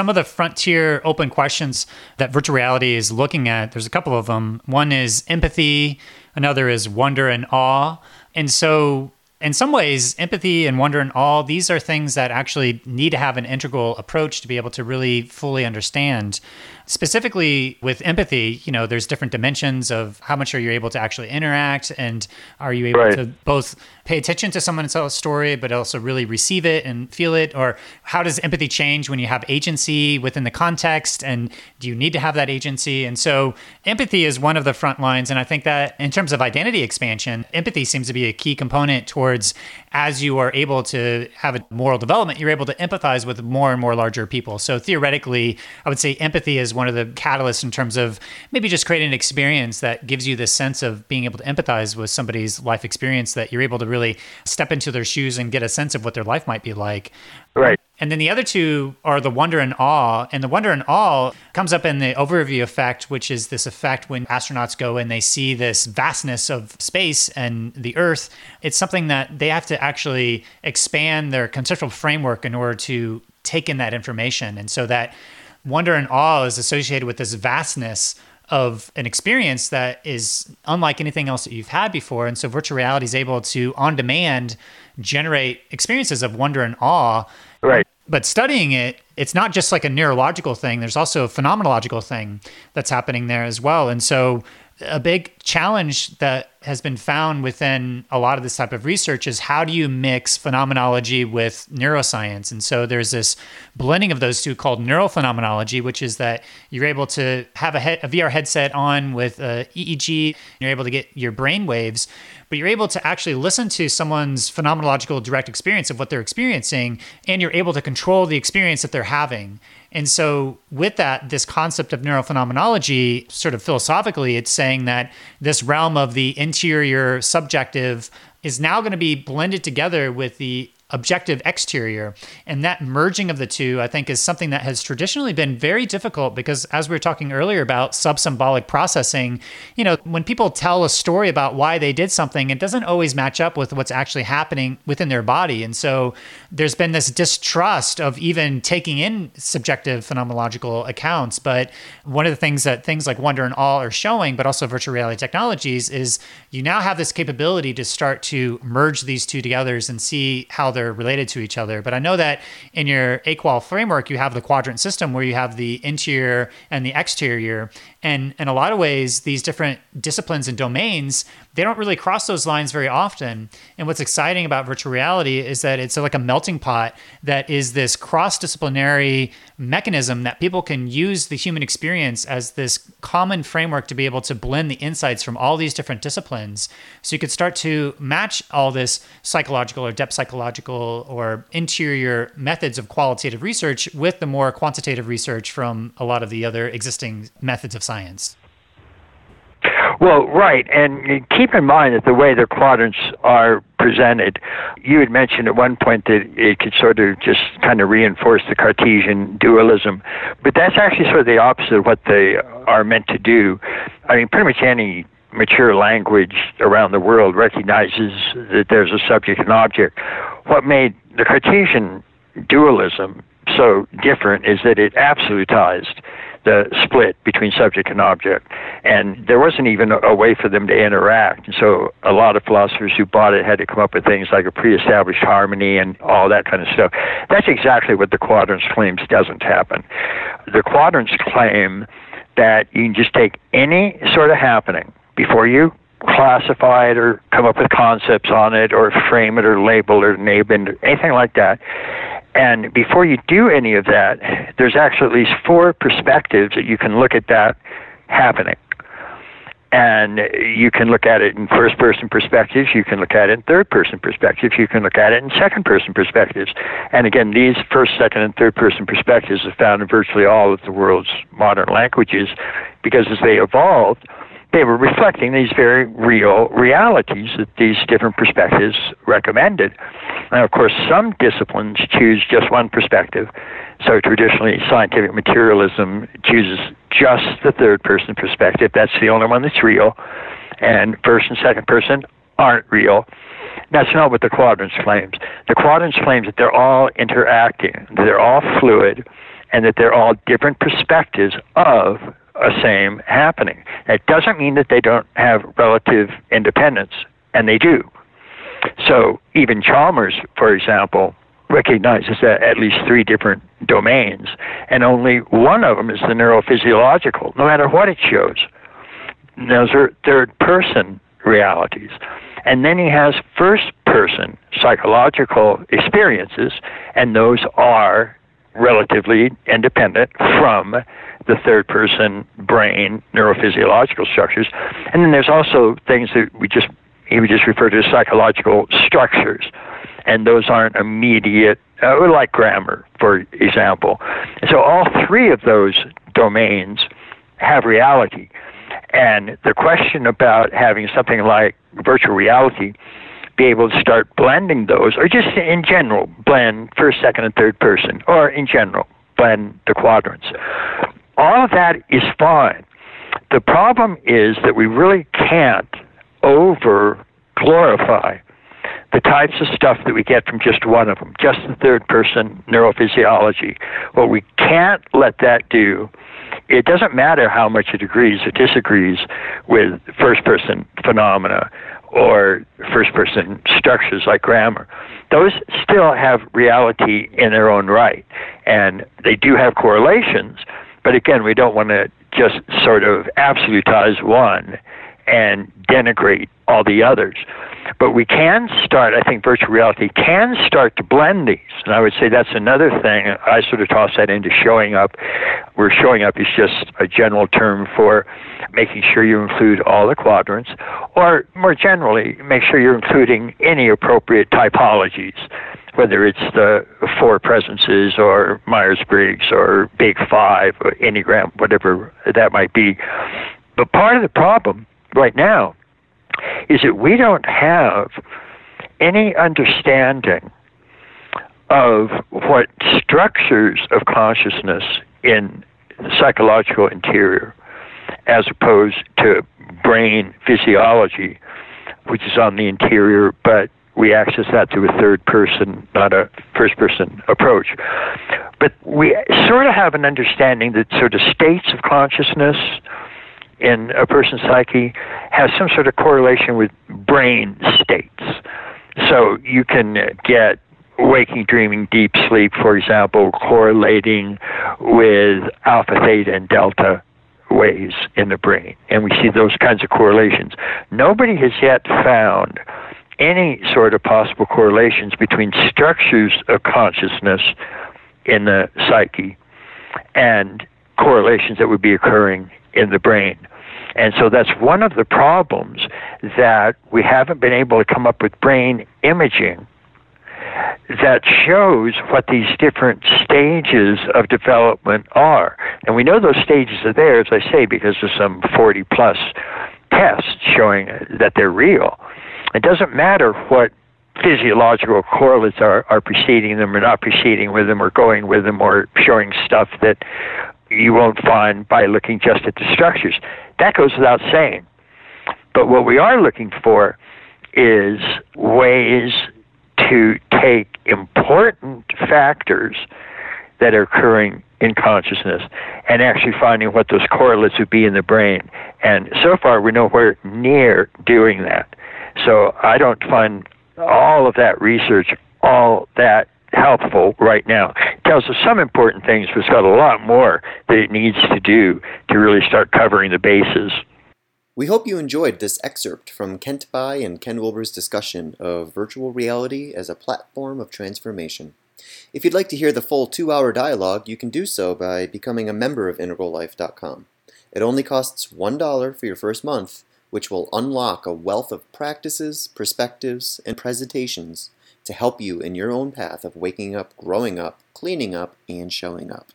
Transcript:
some of the frontier open questions that virtual reality is looking at, there's a couple of them. One is empathy, another is wonder and awe. And so in some ways, empathy and wonder and awe, these are things that actually need to have an integral approach to be able to really fully understand. Specifically with empathy, you know, there's different dimensions of how much are you able to actually interact and are you able right. to both pay attention to someone else's story, but also really receive it and feel it? Or how does empathy change when you have agency within the context? And do you need to have that agency? And so empathy is one of the front lines. And I think that in terms of identity expansion, empathy seems to be a key component towards as you are able to have a moral development, you're able to empathize with more and more larger people. So theoretically, I would say empathy is one of the catalysts in terms of maybe just creating an experience that gives you this sense of being able to empathize with somebody's life experience that you're able to really step into their shoes and get a sense of what their life might be like. Right. And then the other two are the wonder and awe. And the wonder and awe comes up in the overview effect, which is this effect when astronauts go and they see this vastness of space and the Earth. It's something that they have to actually expand their conceptual framework in order to take in that information. And so that wonder and awe is associated with this vastness of an experience that is unlike anything else that you've had before. And so virtual reality is able to, on demand, generate experiences of wonder and awe. Right. But studying it, it's not just like a neurological thing. There's also a phenomenological thing that's happening there as well. And so a big challenge that has been found within a lot of this type of research is how do you mix phenomenology with neuroscience? And so there's this blending of those two called neurophenomenology, which is that you're able to have a, a VR headset on with a EEG, you're able to get your brain waves, but you're able to actually listen to someone's phenomenological direct experience of what they're experiencing, and you're able to control the experience that they're having. And so, with that, this concept of neurophenomenology, sort of philosophically, it's saying that this realm of the interior subjective is now going to be blended together with the objective exterior. And that merging of the two, I think, is something that has traditionally been very difficult because, as we were talking earlier about subsymbolic processing, you know, when people tell a story about why they did something, it doesn't always match up with what's actually happening within their body. And so there's been this distrust of even taking in subjective phenomenological accounts. But one of the things that things like Wonder and Awe are showing, but also virtual reality technologies, is you now have this capability to start to merge these two together and see how they're they're related to each other. But I know that in your AQAL framework, you have the quadrant system where you have the interior and the exterior. And in a lot of ways, these different disciplines and domains, they don't really cross those lines very often. And what's exciting about virtual reality is that it's like a melting pot that is this cross disciplinary mechanism that people can use the human experience as this common framework to be able to blend the insights from all these different disciplines. So you could start to match all this psychological or depth psychological or interior methods of qualitative research with the more quantitative research from a lot of the other existing methods of science. Well, right, and keep in mind that the way the quadrants are presented, you had mentioned at one point that it could sort of just kind of reinforce the Cartesian dualism, but that's actually sort of the opposite of what they are meant to do. I mean, pretty much any mature language around the world recognizes that there's a subject and object. What made the Cartesian dualism so different is that it absolutized the split between subject and object. And there wasn't even a, way for them to interact. And so a lot of philosophers who bought it had to come up with things like a pre established harmony and all that kind of stuff. That's exactly what the quadrants claims doesn't happen. The quadrants claim that you can just take any sort of happening before you classify it or come up with concepts on it or frame it or label it or name it, anything like that and before you do any of that, there's actually at least four perspectives that you can look at that happening. And you can look at it in first person perspectives, you can look at it in third person perspectives, you can look at it in second person perspectives. And again, these first, second, and third person perspectives are found in virtually all of the world's modern languages because as they evolved, they were reflecting these very real realities that these different perspectives recommended. And of course, some disciplines choose just one perspective. So traditionally, scientific materialism chooses just the third person perspective. That's the only one that's real. And first and second person aren't real. That's not what the quadrants claims. The quadrants claims that they're all interacting, that they're all fluid, and that they're all different perspectives of same happening. It doesn't mean that they don't have relative independence, and they do. So even Chalmers, for example, recognizes that at least three different domains, and only one of them is the neurophysiological, no matter what it shows. Those are third person realities. And then he has first person psychological experiences, and those are relatively independent from the third person brain neurophysiological structures. And then there's also things that we just he would just refer to as psychological structures. And those aren't immediate, uh, like grammar, for example. So all three of those domains have reality. And the question about having something like virtual reality be able to start blending those, or just in general, blend first, second, and third person, or in general, blend the quadrants. All of that is fine. The problem is that we really can't over glorify the types of stuff that we get from just one of them, just the third person neurophysiology. What we can't let that do it doesn't matter how much it agrees or disagrees with first person phenomena or first person structures like grammar. Those still have reality in their own right. And they do have correlations, but again, we don't want to just sort of absolutize one and denigrate all the others. But we can start, I think virtual reality can start to blend these. And I would say that's another thing. I sort of toss that into showing up, where showing up is just a general term for making sure you include all the quadrants, or more generally, make sure you're including any appropriate typologies whether it's the four presences or Myers Briggs or Big Five or Enneagram, whatever that might be. But part of the problem right now is that we don't have any understanding of what structures of consciousness in psychological interior as opposed to brain physiology, which is on the interior, but we access that through a third person, not a first person approach. But we sort of have an understanding that sort of states of consciousness in a person's psyche has some sort of correlation with brain states. So you can get waking, dreaming, deep sleep, for example, correlating with alpha, theta, and delta waves in the brain. And we see those kinds of correlations. Nobody has yet found any sort of possible correlations between structures of consciousness in the psyche and correlations that would be occurring in the brain. And so that's one of the problems that we haven't been able to come up with brain imaging that shows what these different stages of development are. And we know those stages are there, as I say, because of some 40 plus tests showing that they're real. It doesn't matter what physiological correlates are, are preceding them or not preceding with them or going with them or showing stuff that you won't find by looking just at the structures. That goes without saying. But what we are looking for is ways to take important factors that are occurring in consciousness and actually finding what those correlates would be in the brain. And so far, we're nowhere near doing that. So I don't find all of that research all that helpful right now. It tells us some important things, but it's got a lot more that it needs to do to really start covering the bases. We hope you enjoyed this excerpt from Kent Bye and Ken Wilber's discussion of virtual reality as a platform of transformation. If you'd like to hear the full two hour dialogue, you can do so by becoming a member of IntegralLife.com. It only costs $1 for your first month, which will unlock a wealth of practices, perspectives, and presentations to help you in your own path of waking up, growing up, cleaning up, and showing up.